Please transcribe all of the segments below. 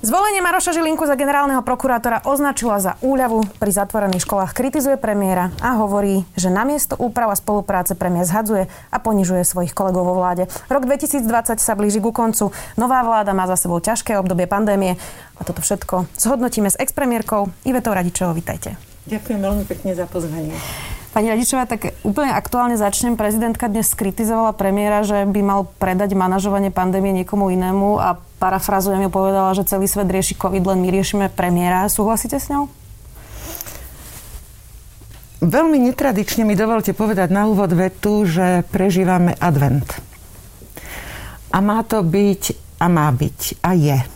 Zvolenie Maroša Žilinku za generálneho prokurátora označila za úľavu pri zatvorených školách, kritizuje premiéra a hovorí, že namiesto úprava spolupráce premiér zhadzuje a ponižuje svojich kolegov vo vláde. Rok 2020 sa blíži ku koncu. Nová vláda má za sebou ťažké obdobie pandémie a toto všetko zhodnotíme s expremiérkou Ivetou Radičovou. Vítajte. Ďakujem veľmi pekne za pozvanie. Pani Radičová, tak úplne aktuálne začnem. Prezidentka dnes skritizovala premiéra, že by mal predať manažovanie pandémie niekomu inému a parafrazujem ju povedala, že celý svet rieši COVID, len my riešime premiéra. Súhlasíte s ňou? Veľmi netradične mi dovolte povedať na úvod vetu, že prežívame advent. A má to byť, a má byť, a je. E,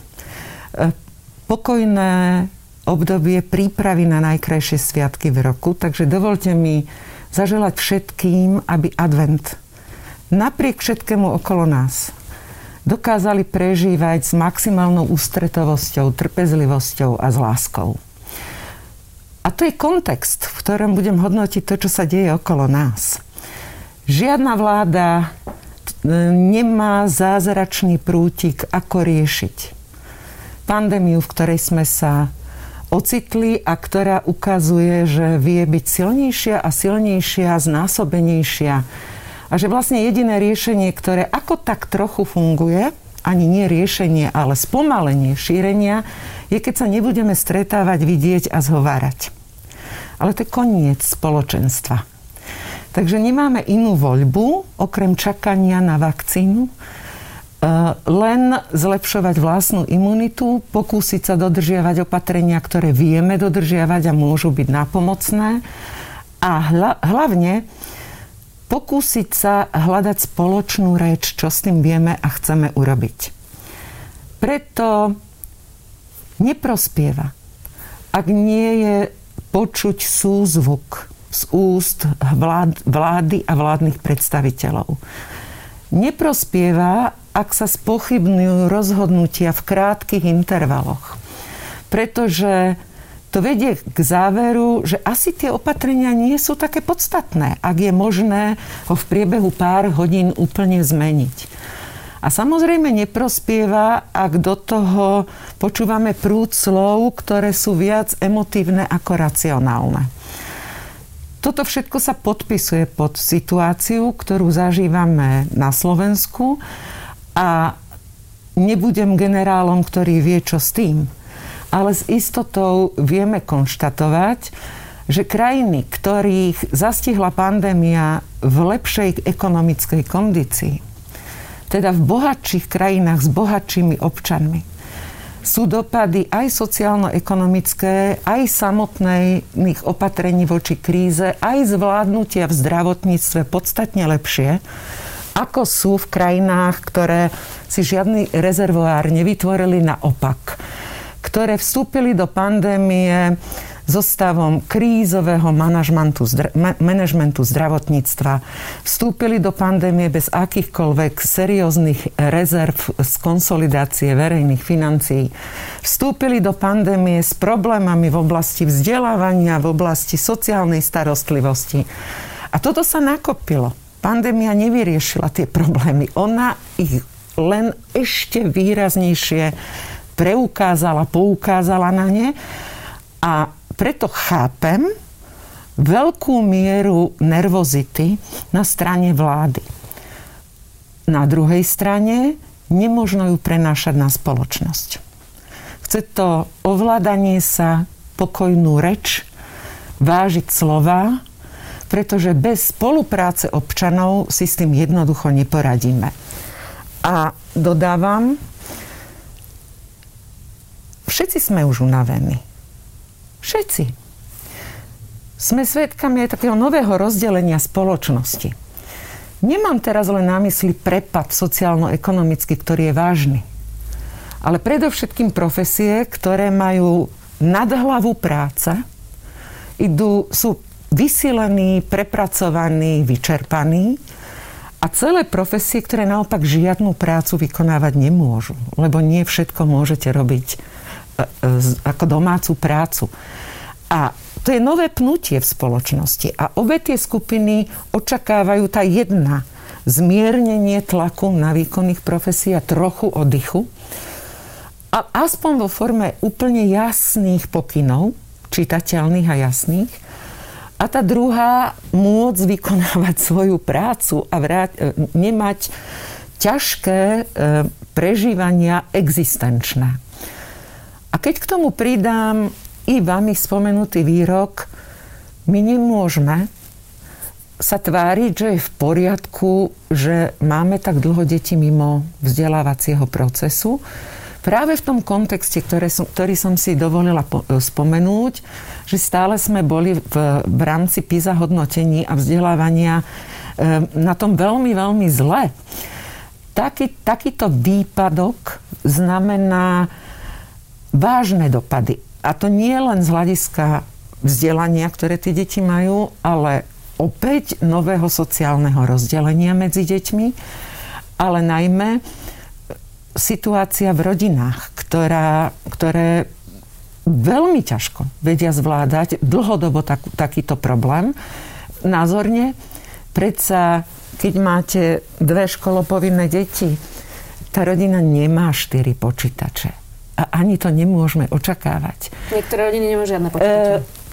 pokojné, obdobie prípravy na najkrajšie sviatky v roku, takže dovolte mi zaželať všetkým, aby advent napriek všetkému okolo nás dokázali prežívať s maximálnou ústretovosťou, trpezlivosťou a s láskou. A to je kontext, v ktorom budem hodnotiť to, čo sa deje okolo nás. Žiadna vláda e, nemá zázračný prútik, ako riešiť pandémiu, v ktorej sme sa ocitli a ktorá ukazuje, že vie byť silnejšia a silnejšia, znásobenejšia. A že vlastne jediné riešenie, ktoré ako tak trochu funguje, ani nie riešenie, ale spomalenie šírenia, je keď sa nebudeme stretávať, vidieť a zhovárať. Ale to je koniec spoločenstva. Takže nemáme inú voľbu, okrem čakania na vakcínu, E, len zlepšovať vlastnú imunitu, pokúsiť sa dodržiavať opatrenia, ktoré vieme dodržiavať a môžu byť nápomocné a hlavne pokúsiť sa hľadať spoločnú reč, čo s tým vieme a chceme urobiť. Preto neprospieva, ak nie je počuť súzvuk z úst vlád, vlády a vládnych predstaviteľov. Neprospieva, ak sa spochybňujú rozhodnutia v krátkých intervaloch. Pretože to vedie k záveru, že asi tie opatrenia nie sú také podstatné, ak je možné ho v priebehu pár hodín úplne zmeniť. A samozrejme neprospieva, ak do toho počúvame prúd slov, ktoré sú viac emotívne ako racionálne. Toto všetko sa podpisuje pod situáciu, ktorú zažívame na Slovensku a nebudem generálom, ktorý vie, čo s tým. Ale s istotou vieme konštatovať, že krajiny, ktorých zastihla pandémia v lepšej ekonomickej kondícii, teda v bohatších krajinách s bohatšími občanmi, sú dopady aj sociálno-ekonomické, aj samotných opatrení voči kríze, aj zvládnutia v zdravotníctve podstatne lepšie ako sú v krajinách, ktoré si žiadny rezervoár nevytvorili naopak, ktoré vstúpili do pandémie so stavom krízového manažmentu, manažmentu zdravotníctva. Vstúpili do pandémie bez akýchkoľvek serióznych rezerv z konsolidácie verejných financií. Vstúpili do pandémie s problémami v oblasti vzdelávania, v oblasti sociálnej starostlivosti. A toto sa nakopilo pandémia nevyriešila tie problémy. Ona ich len ešte výraznejšie preukázala, poukázala na ne a preto chápem veľkú mieru nervozity na strane vlády. Na druhej strane nemožno ju prenášať na spoločnosť. Chce to ovládanie sa, pokojnú reč, vážiť slova, pretože bez spolupráce občanov si s tým jednoducho neporadíme. A dodávam, všetci sme už unavení. Všetci. Sme svedkami aj takého nového rozdelenia spoločnosti. Nemám teraz len na mysli prepad sociálno-ekonomický, ktorý je vážny. Ale predovšetkým profesie, ktoré majú nadhlavu práce, idú, sú vysílený, prepracovaný, vyčerpaný a celé profesie, ktoré naopak žiadnu prácu vykonávať nemôžu. Lebo nie všetko môžete robiť ako domácu prácu. A to je nové pnutie v spoločnosti. A obe tie skupiny očakávajú tá jedna zmiernenie tlaku na výkonných profesí a trochu oddychu. A aspoň vo forme úplne jasných pokynov, čitateľných a jasných. A tá druhá, môcť vykonávať svoju prácu a vrát, e, nemať ťažké e, prežívania existenčné. A keď k tomu pridám i vami spomenutý výrok, my nemôžeme sa tváriť, že je v poriadku, že máme tak dlho deti mimo vzdelávacieho procesu. Práve v tom kontexte, som, ktorý som si dovolila po, spomenúť, že stále sme boli v, v rámci PISA hodnotení a vzdelávania e, na tom veľmi, veľmi zle. Taký, takýto výpadok znamená vážne dopady. A to nie len z hľadiska vzdelania, ktoré tie deti majú, ale opäť nového sociálneho rozdelenia medzi deťmi, ale najmä situácia v rodinách, ktorá, ktoré veľmi ťažko vedia zvládať dlhodobo tak, takýto problém. Názorne, predsa keď máte dve školopovinné deti, tá rodina nemá štyri počítače. A ani to nemôžeme očakávať. Niektoré rodiny nemajú žiadne počítače. E,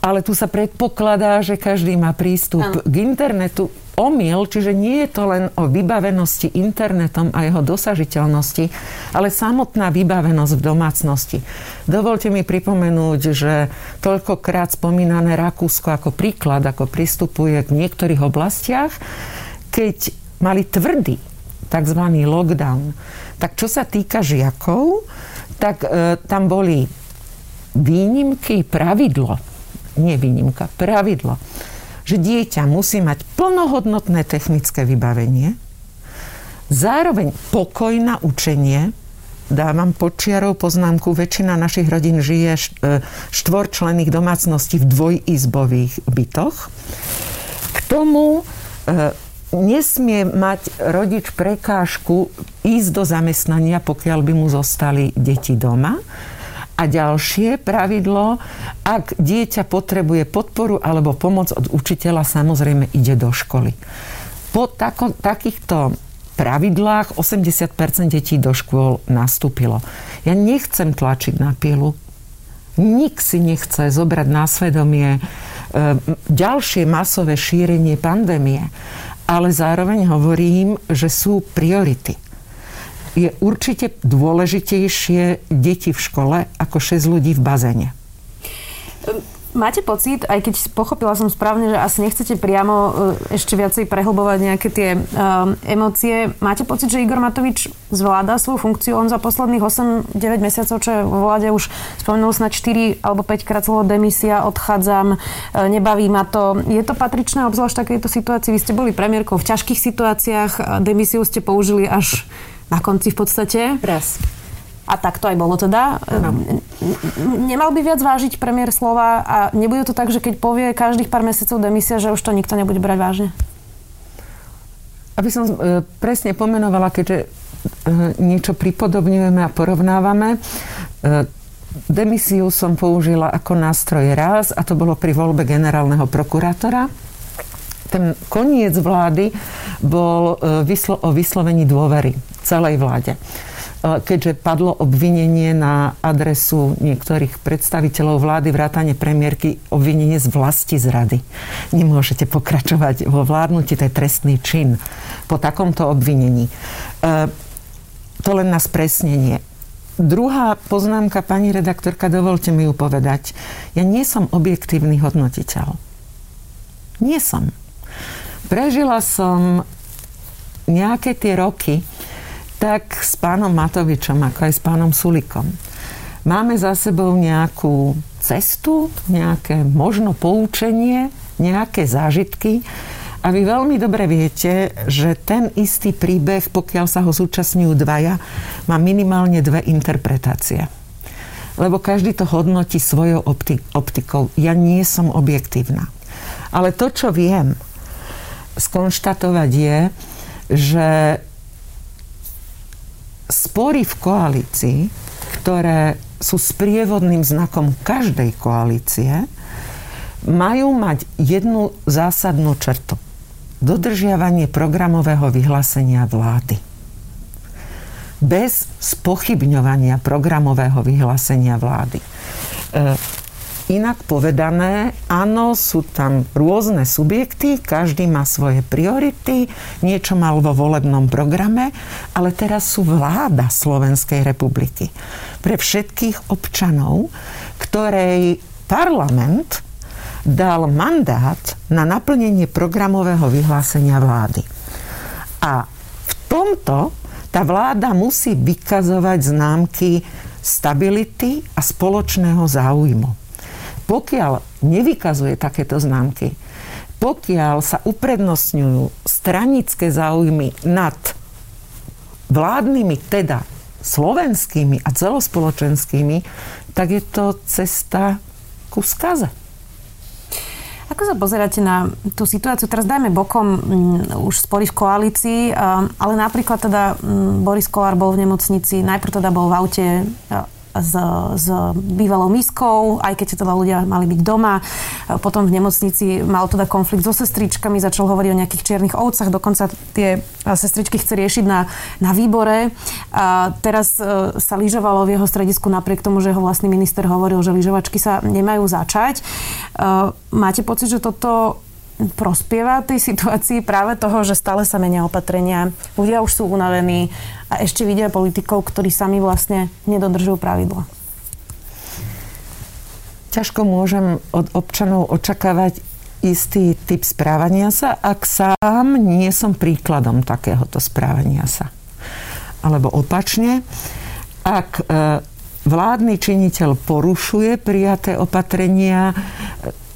ale tu sa predpokladá, že každý má prístup ano. k internetu. Omyl, čiže nie je to len o vybavenosti internetom a jeho dosažiteľnosti, ale samotná vybavenosť v domácnosti. Dovolte mi pripomenúť, že toľkokrát spomínané Rakúsko ako príklad, ako pristupuje v niektorých oblastiach, keď mali tvrdý tzv. lockdown, tak čo sa týka žiakov, tak e, tam boli výnimky, pravidlo. Nie výnimka, pravidlo, že dieťa musí mať plnohodnotné technické vybavenie, zároveň pokoj na učenie, dávam počiarov poznámku, väčšina našich rodín žije e, štvorčlených domácností v dvojizbových bytoch. K tomu e, nesmie mať rodič prekážku ísť do zamestnania, pokiaľ by mu zostali deti doma. A ďalšie pravidlo, ak dieťa potrebuje podporu alebo pomoc od učiteľa, samozrejme ide do školy. Po tako, takýchto pravidlách 80% detí do škôl nastúpilo. Ja nechcem tlačiť na pilu. Nik si nechce zobrať na svedomie e, ďalšie masové šírenie pandémie. Ale zároveň hovorím, že sú priority je určite dôležitejšie deti v škole ako 6 ľudí v bazéne. Máte pocit, aj keď pochopila som správne, že asi nechcete priamo e, ešte viacej prehlbovať nejaké tie um, emócie, máte pocit, že Igor Matovič zvláda svoju funkciu? On za posledných 8-9 mesiacov, čo je vo vláde, už spomenul snad 4 alebo 5 krát slovo demisia, odchádzam, e, nebaví ma to. Je to patričné, obzvlášť v takejto situácii? Vy ste boli premiérkou v ťažkých situáciách, demisiu ste použili až na konci v podstate. Raz. A tak to aj bolo teda. Ano. Nemal by viac vážiť premiér slova a nebude to tak, že keď povie každých pár mesiacov demisia, že už to nikto nebude brať vážne? Aby som e, presne pomenovala, keďže e, niečo pripodobňujeme a porovnávame, e, demisiu som použila ako nástroj raz a to bolo pri voľbe generálneho prokurátora ten koniec vlády bol vyslo- o vyslovení dôvery celej vláde keďže padlo obvinenie na adresu niektorých predstaviteľov vlády, vrátane premiérky, obvinenie z vlasti zrady. Nemôžete pokračovať vo vládnutí, to je trestný čin po takomto obvinení. E, to len na spresnenie. Druhá poznámka, pani redaktorka, dovolte mi ju povedať. Ja nie som objektívny hodnotiteľ. Nie som. Prežila som nejaké tie roky tak s pánom Matovičom, ako aj s pánom Sulikom. Máme za sebou nejakú cestu, nejaké možno poučenie, nejaké zážitky a vy veľmi dobre viete, že ten istý príbeh, pokiaľ sa ho zúčastňujú dvaja, má minimálne dve interpretácie. Lebo každý to hodnotí svojou optikou. Ja nie som objektívna. Ale to, čo viem, skonštatovať je, že spory v koalícii, ktoré sú sprievodným znakom každej koalície, majú mať jednu zásadnú črtu. Dodržiavanie programového vyhlásenia vlády. Bez spochybňovania programového vyhlásenia vlády. E, Inak povedané, áno, sú tam rôzne subjekty, každý má svoje priority, niečo mal vo volebnom programe, ale teraz sú vláda Slovenskej republiky. Pre všetkých občanov, ktorej parlament dal mandát na naplnenie programového vyhlásenia vlády. A v tomto tá vláda musí vykazovať známky stability a spoločného záujmu pokiaľ nevykazuje takéto známky, pokiaľ sa uprednostňujú stranické záujmy nad vládnymi, teda slovenskými a celospoločenskými, tak je to cesta ku skaze. Ako sa pozeráte na tú situáciu? Teraz dajme bokom mm, už spory v koalícii, ale napríklad teda mm, Boris Kolár bol v nemocnici, najprv teda bol v aute s, s bývalou miskou, aj keď teda ľudia mali byť doma. Potom v nemocnici mal teda konflikt so sestričkami, začal hovoriť o nejakých čiernych ovcach, dokonca tie sestričky chce riešiť na, na výbore. A teraz e, sa lyžovalo v jeho stredisku napriek tomu, že jeho vlastný minister hovoril, že lyžovačky sa nemajú začať. E, máte pocit, že toto prospieva tej situácii práve toho, že stále sa menia opatrenia, ľudia už sú unavení a ešte vidia politikov, ktorí sami vlastne nedodržujú pravidla. Ťažko môžem od občanov očakávať istý typ správania sa, ak sám nie som príkladom takéhoto správania sa. Alebo opačne, ak e, vládny činiteľ porušuje prijaté opatrenia,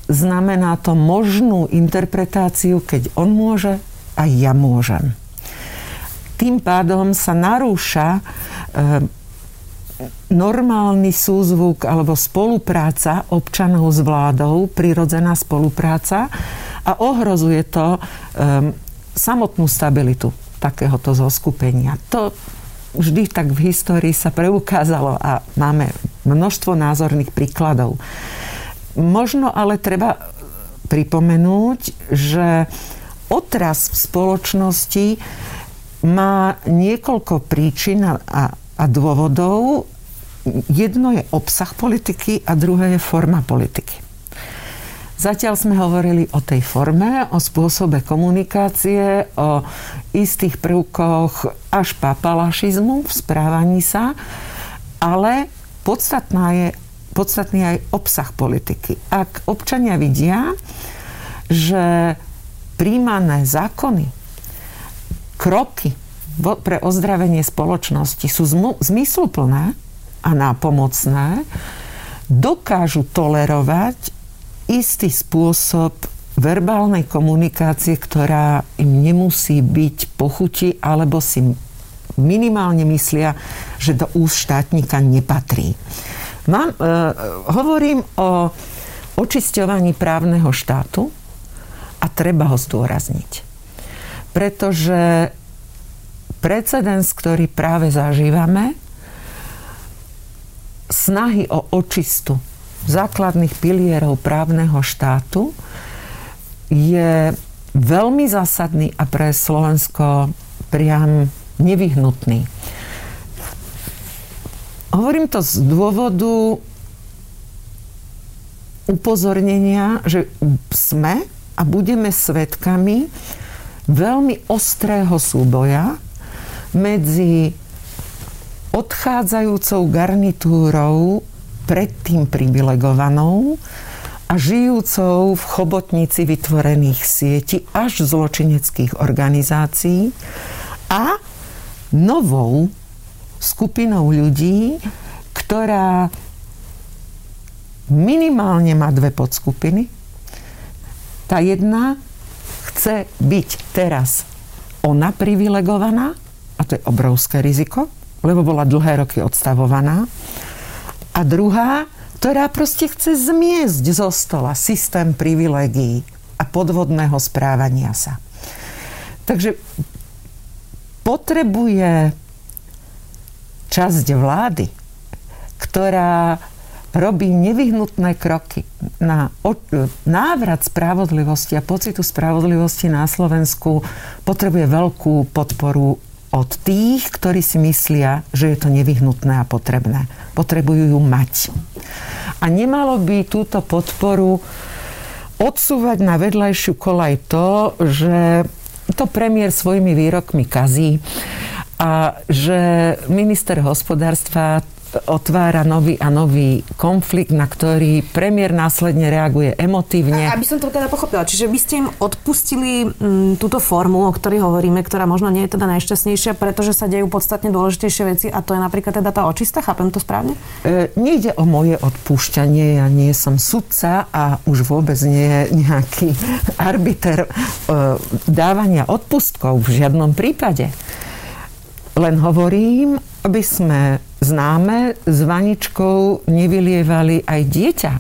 znamená to možnú interpretáciu, keď on môže a ja môžem. Tým pádom sa narúša e, normálny súzvuk alebo spolupráca občanov s vládou, prirodzená spolupráca a ohrozuje to e, samotnú stabilitu takéhoto zoskupenia. To vždy tak v histórii sa preukázalo a máme množstvo názorných príkladov. Možno ale treba pripomenúť, že otras v spoločnosti má niekoľko príčin a, a dôvodov. Jedno je obsah politiky a druhé je forma politiky. Zatiaľ sme hovorili o tej forme, o spôsobe komunikácie, o istých prvkoch až papalašizmu v správaní sa, ale podstatná je podstatný aj obsah politiky. Ak občania vidia, že príjmané zákony, kroky pre ozdravenie spoločnosti sú zmysluplné a nápomocné, dokážu tolerovať istý spôsob verbálnej komunikácie, ktorá im nemusí byť pochuti, alebo si minimálne myslia, že do úst štátnika nepatrí. Mám, e, hovorím o očisťovaní právneho štátu a treba ho zdôrazniť. Pretože precedens, ktorý práve zažívame, snahy o očistu základných pilierov právneho štátu je veľmi zásadný a pre Slovensko priam nevyhnutný. Hovorím to z dôvodu upozornenia, že sme a budeme svetkami veľmi ostrého súboja medzi odchádzajúcou garnitúrou predtým privilegovanou a žijúcou v chobotnici vytvorených sieti až zločineckých organizácií a novou skupinou ľudí, ktorá minimálne má dve podskupiny. Tá jedna chce byť teraz ona privilegovaná, a to je obrovské riziko, lebo bola dlhé roky odstavovaná. A druhá, ktorá proste chce zmiesť zo stola systém privilegií a podvodného správania sa. Takže potrebuje časť vlády, ktorá robí nevyhnutné kroky na návrat spravodlivosti a pocitu spravodlivosti na Slovensku, potrebuje veľkú podporu od tých, ktorí si myslia, že je to nevyhnutné a potrebné. Potrebujú ju mať. A nemalo by túto podporu odsúvať na vedľajšiu kolaj to, že to premiér svojimi výrokmi kazí a že minister hospodárstva otvára nový a nový konflikt, na ktorý premiér následne reaguje emotívne. Aby som to teda pochopila, čiže by ste im odpustili m, mm, túto formu, o ktorej hovoríme, ktorá možno nie je teda najšťastnejšia, pretože sa dejú podstatne dôležitejšie veci a to je napríklad teda tá očista, chápem to správne? E, nejde o moje odpúšťanie, ja nie som sudca a už vôbec nie je nejaký arbiter e, dávania odpustkov v žiadnom prípade. Len hovorím, aby sme známe s vaničkou nevylievali aj dieťa.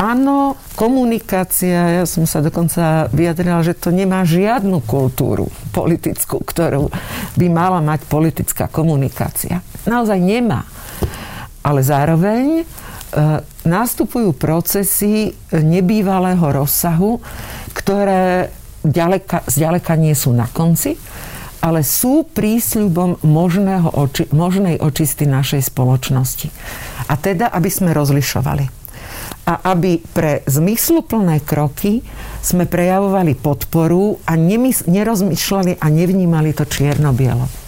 Áno, komunikácia, ja som sa dokonca vyjadrila, že to nemá žiadnu kultúru politickú, ktorú by mala mať politická komunikácia. Naozaj nemá. Ale zároveň e, nastupujú procesy nebývalého rozsahu, ktoré ďaleka, zďaleka nie sú na konci ale sú prísľubom možného oči, možnej očisty našej spoločnosti. A teda, aby sme rozlišovali. A aby pre zmysluplné kroky sme prejavovali podporu a nerozmýšľali a nevnímali to čierno-bielo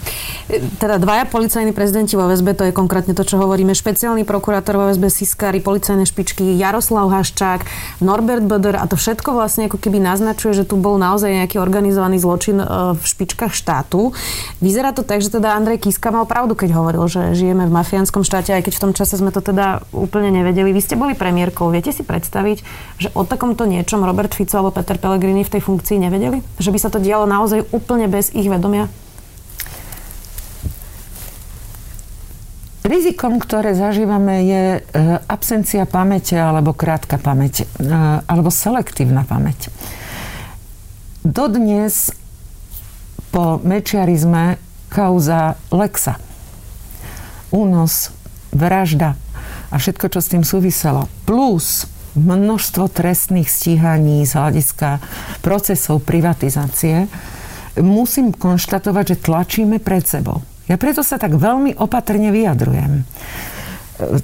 teda dvaja policajní prezidenti vo väzbe, to je konkrétne to, čo hovoríme, špeciálny prokurátor vo väzbe Siskári, policajné špičky, Jaroslav Haščák, Norbert Böder a to všetko vlastne ako keby naznačuje, že tu bol naozaj nejaký organizovaný zločin e, v špičkách štátu. Vyzerá to tak, že teda Andrej Kiska mal pravdu, keď hovoril, že žijeme v mafiánskom štáte, aj keď v tom čase sme to teda úplne nevedeli. Vy ste boli premiérkou, viete si predstaviť, že o takomto niečom Robert Fico alebo Peter Pellegrini v tej funkcii nevedeli? Že by sa to dialo naozaj úplne bez ich vedomia? Rizikom, ktoré zažívame, je e, absencia pamäte alebo krátka pamäť, e, alebo selektívna pamäť. Dodnes po mečiarizme kauza Lexa. Únos, vražda a všetko, čo s tým súviselo. Plus množstvo trestných stíhaní z hľadiska procesov privatizácie, musím konštatovať, že tlačíme pred sebou. Ja preto sa tak veľmi opatrne vyjadrujem.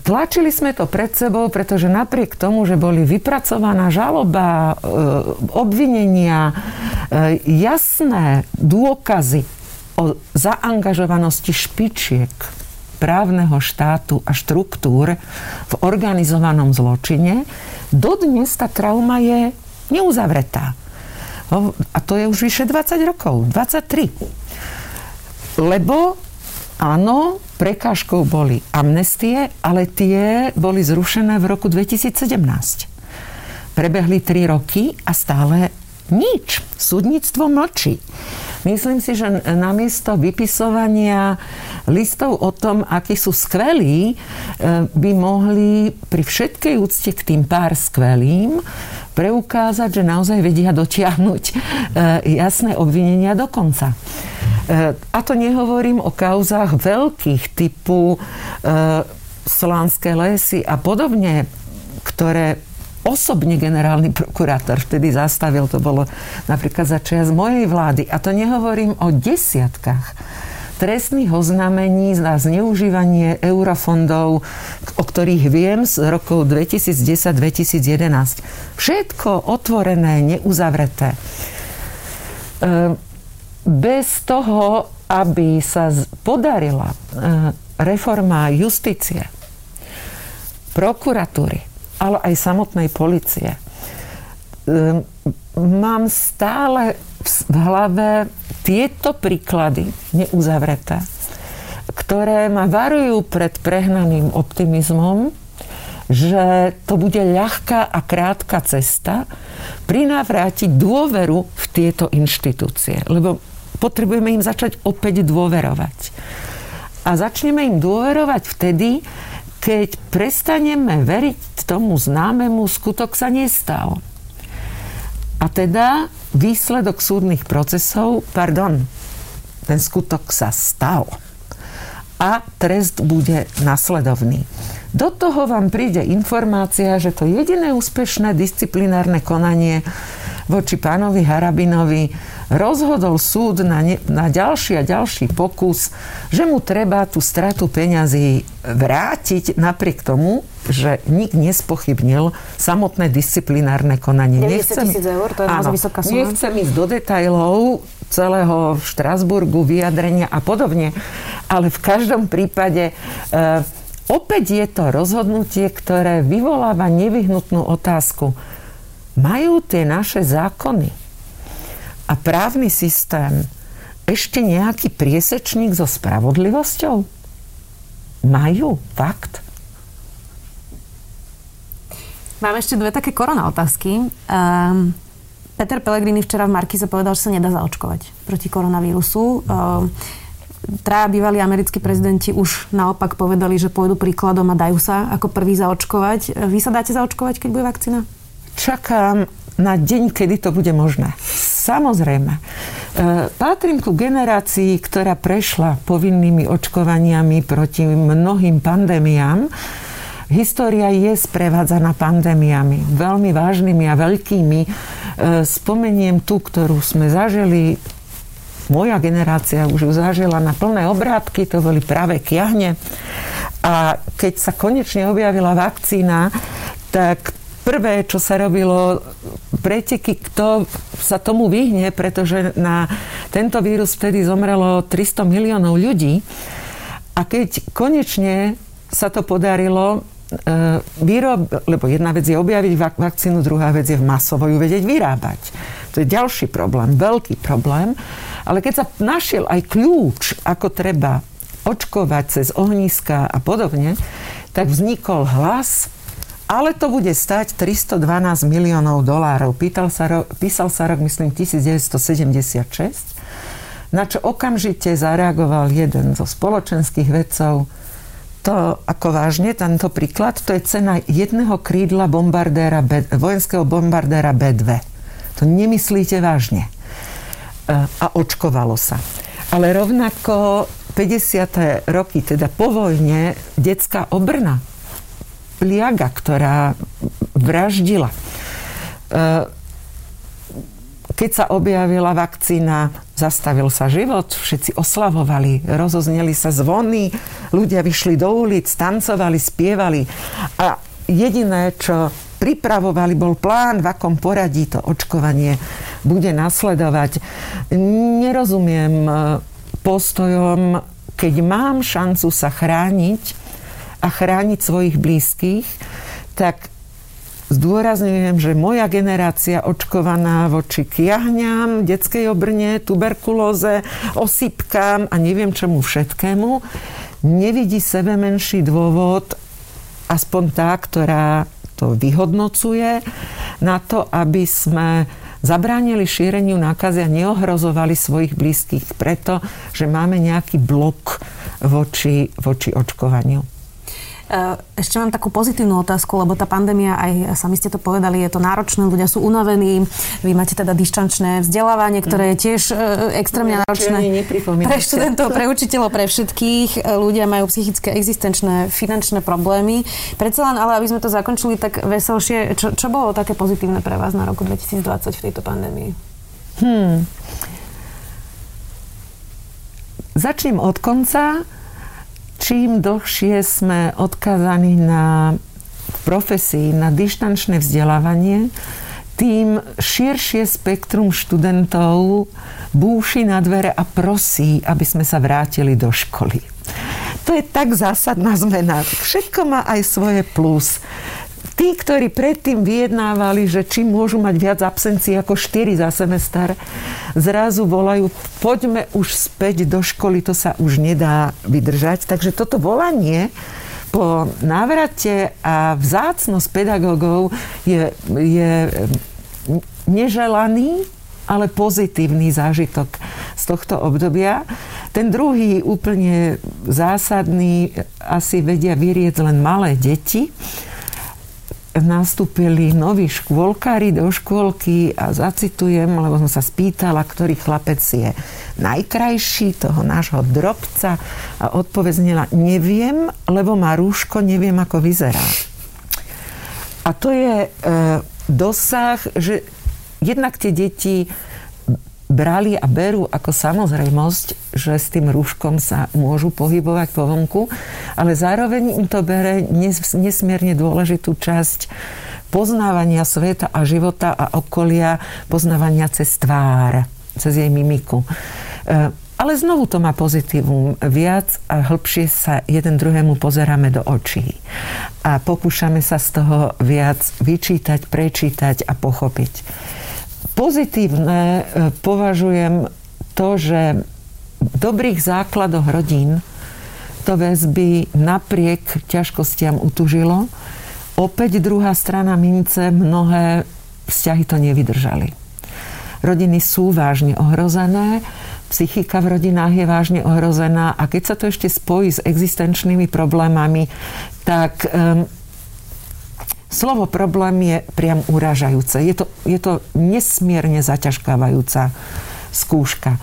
Tlačili sme to pred sebou, pretože napriek tomu, že boli vypracovaná žaloba, e, obvinenia, e, jasné dôkazy o zaangažovanosti špičiek právneho štátu a štruktúr v organizovanom zločine, dodnes tá trauma je neuzavretá. A to je už vyše 20 rokov, 23. Lebo Áno, prekážkou boli amnestie, ale tie boli zrušené v roku 2017. Prebehli tri roky a stále nič. Súdnictvo mlčí. Myslím si, že namiesto vypisovania listov o tom, akí sú skvelí, e, by mohli pri všetkej úcte k tým pár skvelým preukázať, že naozaj vedia dotiahnuť e, jasné obvinenia do konca. E, a to nehovorím o kauzách veľkých typu e, Slánske lesy a podobne, ktoré osobne generálny prokurátor vtedy zastavil, to bolo napríklad za čas mojej vlády. A to nehovorím o desiatkách trestných oznámení za zneužívanie eurofondov, o ktorých viem z rokov 2010-2011. Všetko otvorené, neuzavreté. E, bez toho, aby sa podarila e, reforma justície, prokuratúry, ale aj samotnej policie, e, mám stále v hlave tieto príklady neuzavreté, ktoré ma varujú pred prehnaným optimizmom, že to bude ľahká a krátka cesta prinavrátiť dôveru v tieto inštitúcie. Lebo potrebujeme im začať opäť dôverovať. A začneme im dôverovať vtedy, keď prestaneme veriť tomu známemu, skutok sa nestal. A teda výsledok súdnych procesov, pardon, ten skutok sa stal. a trest bude nasledovný. Do toho vám príde informácia, že to jediné úspešné disciplinárne konanie voči pánovi Harabinovi rozhodol súd na, ne, na ďalší a ďalší pokus, že mu treba tú stratu peňazí vrátiť napriek tomu, že nik nespochybnil samotné disciplinárne konanie. 90 nechcem, eur, to je áno, vysoká suma. Nechcem ísť do detajlov celého Štrasburgu, vyjadrenia a podobne, ale v každom prípade e, opäť je to rozhodnutie, ktoré vyvoláva nevyhnutnú otázku. Majú tie naše zákony a právny systém ešte nejaký priesečník so spravodlivosťou? Majú, fakt. Mám ešte dve také korona otázky. Um, Peter Pellegrini včera v Markize povedal, že sa nedá zaočkovať proti koronavírusu. Um, traja bývalí americkí prezidenti už naopak povedali, že pôjdu príkladom a dajú sa ako prvý zaočkovať. Vy sa dáte zaočkovať, keď bude vakcína? Čakám na deň, kedy to bude možné. Samozrejme. E, patrím ku generácii, ktorá prešla povinnými očkovaniami proti mnohým pandémiám. História je sprevádzaná pandémiami, veľmi vážnymi a veľkými. E, spomeniem tú, ktorú sme zažili moja generácia už ju zažila na plné obrátky, to boli práve kiahne. A keď sa konečne objavila vakcína, tak prvé, čo sa robilo, preteky, kto sa tomu vyhne, pretože na tento vírus vtedy zomrelo 300 miliónov ľudí. A keď konečne sa to podarilo, e, výrob, lebo jedna vec je objaviť vakcínu, druhá vec je masovo ju vedieť vyrábať. To je ďalší problém, veľký problém. Ale keď sa našiel aj kľúč, ako treba očkovať cez ohniska a podobne, tak vznikol hlas, ale to bude stať 312 miliónov dolárov. Pýtal sa, písal sa rok, myslím, 1976, na čo okamžite zareagoval jeden zo spoločenských vedcov. To ako vážne, tento príklad, to je cena jedného krídla bombardéra, vojenského bombardéra B-2. To nemyslíte vážne a očkovalo sa. Ale rovnako 50. roky, teda po vojne, detská obrna, pliaga, ktorá vraždila. E, keď sa objavila vakcína, zastavil sa život, všetci oslavovali, rozozneli sa zvony, ľudia vyšli do ulic, tancovali, spievali. A jediné, čo pripravovali, bol plán, v akom poradí to očkovanie bude nasledovať. Nerozumiem e, postojom, keď mám šancu sa chrániť a chrániť svojich blízkych, tak Zdôrazňujem, že moja generácia očkovaná voči kiahňam, detskej obrne, tuberkulóze, osypkám a neviem čomu všetkému, nevidí sebe menší dôvod, aspoň tá, ktorá to vyhodnocuje, na to, aby sme zabránili šíreniu nákazy a neohrozovali svojich blízkych preto, že máme nejaký blok voči, voči očkovaniu. Eh, ešte mám takú pozitívnu otázku, lebo tá pandémia, aj sami ste to povedali, je to náročné, ľudia sú unavení, vy máte teda dištančné vzdelávanie, ktoré je tiež eh, extrémne no, náročné pre študentov, pre učiteľov, pre všetkých. Eh, ľudia majú psychické, existenčné, finančné problémy. Predsa len, ale aby sme to zakončili tak veselšie, čo, čo bolo také pozitívne pre vás na roku 2020 v tejto pandémii? Hmm. Začnem od konca čím dlhšie sme odkazaní na profesii, na dištančné vzdelávanie, tým širšie spektrum študentov búši na dvere a prosí, aby sme sa vrátili do školy. To je tak zásadná zmena. Všetko má aj svoje plus. Tí, ktorí predtým vyjednávali, že či môžu mať viac absencií ako 4 za semester, zrazu volajú, poďme už späť do školy, to sa už nedá vydržať. Takže toto volanie po návrate a vzácnosť pedagógov je, je neželaný, ale pozitívny zážitok z tohto obdobia. Ten druhý, úplne zásadný, asi vedia vyrieť len malé deti, nastúpili noví škôlkári do škôlky a zacitujem, lebo som sa spýtala, ktorý chlapec je najkrajší, toho nášho drobca a odpoveznila, neviem, lebo má rúško, neviem, ako vyzerá. A to je e, dosah, že jednak tie deti brali a berú ako samozrejmosť, že s tým rúškom sa môžu pohybovať po vonku, ale zároveň im to bere nesmierne dôležitú časť poznávania sveta a života a okolia, poznávania cez tvár, cez jej mimiku. E, ale znovu to má pozitívum. Viac a hĺbšie sa jeden druhému pozeráme do očí. A pokúšame sa z toho viac vyčítať, prečítať a pochopiť. Pozitívne považujem to, že v dobrých základoch rodín to väzby napriek ťažkostiam utužilo. Opäť druhá strana mince, mnohé vzťahy to nevydržali. Rodiny sú vážne ohrozené, psychika v rodinách je vážne ohrozená a keď sa to ešte spojí s existenčnými problémami, tak um, Slovo problém je priam uražajúce. Je to, je to nesmierne zaťažkávajúca skúška.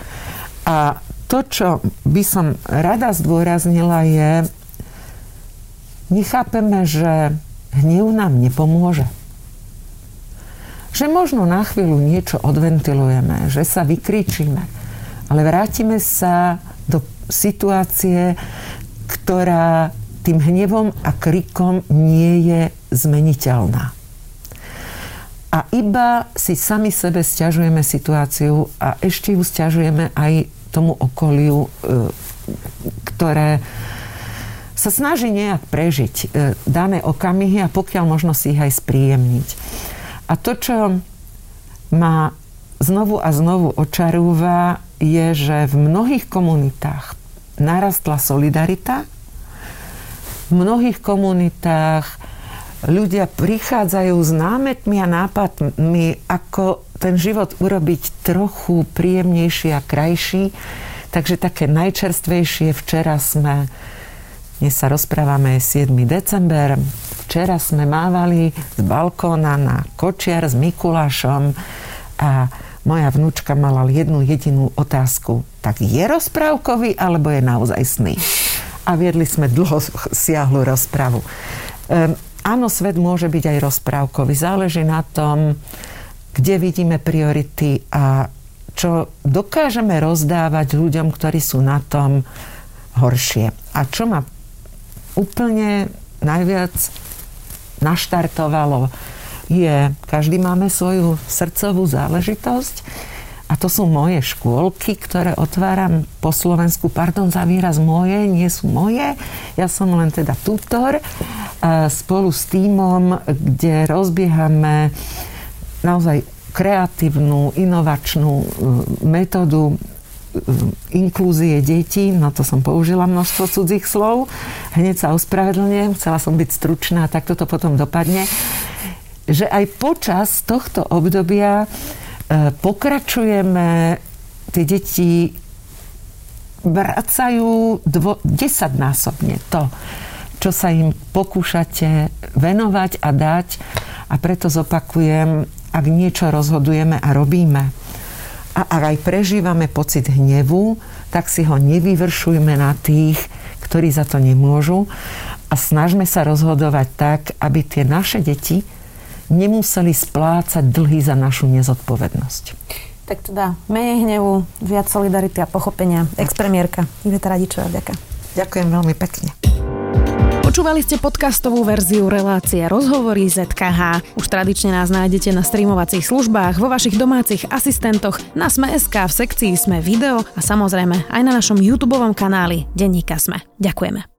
A to, čo by som rada zdôraznila, je, nechápeme, že hnev nám nepomôže. Že možno na chvíľu niečo odventilujeme, že sa vykričíme, ale vrátime sa do situácie, ktorá tým hnevom a krikom nie je zmeniteľná. A iba si sami sebe stiažujeme situáciu a ešte ju stiažujeme aj tomu okoliu, e, ktoré sa snaží nejak prežiť e, dané okamihy a pokiaľ možno si ich aj spríjemniť. A to, čo ma znovu a znovu očarúva, je, že v mnohých komunitách narastla solidarita v mnohých komunitách ľudia prichádzajú s námetmi a nápadmi, ako ten život urobiť trochu príjemnejší a krajší. Takže také najčerstvejšie, včera sme, dnes sa rozprávame 7. december, včera sme mávali z balkóna na kočiar s Mikulášom a moja vnúčka mala jednu jedinú otázku. Tak je rozprávkový, alebo je naozaj sný? a viedli sme dlho siahlu rozpravu. Um, áno, svet môže byť aj rozprávkový. Záleží na tom, kde vidíme priority a čo dokážeme rozdávať ľuďom, ktorí sú na tom horšie. A čo ma úplne najviac naštartovalo, je, každý máme svoju srdcovú záležitosť a to sú moje škôlky, ktoré otváram po Slovensku. Pardon za výraz moje, nie sú moje. Ja som len teda tutor spolu s týmom, kde rozbiehame naozaj kreatívnu, inovačnú e, metódu e, inklúzie detí, no to som použila množstvo cudzích slov, hneď sa ospravedlňujem, chcela som byť stručná, tak toto potom dopadne, že aj počas tohto obdobia E, pokračujeme, tie deti vracajú dvo, desaťnásobne to, čo sa im pokúšate venovať a dať. A preto zopakujem, ak niečo rozhodujeme a robíme, a ak aj prežívame pocit hnevu, tak si ho nevyvršujme na tých, ktorí za to nemôžu a snažme sa rozhodovať tak, aby tie naše deti nemuseli splácať dlhy za našu nezodpovednosť. Tak teda menej hnevu, viac solidarity a pochopenia. Expremiérka Iveta Radičová, vďaka. Ďakujem veľmi pekne. Počúvali ste podcastovú verziu relácie Rozhovory ZKH. Už tradične nás nájdete na streamovacích službách, vo vašich domácich asistentoch, na Sme.sk, v sekcii Sme video a samozrejme aj na našom YouTube kanáli Denníka Sme. Ďakujeme.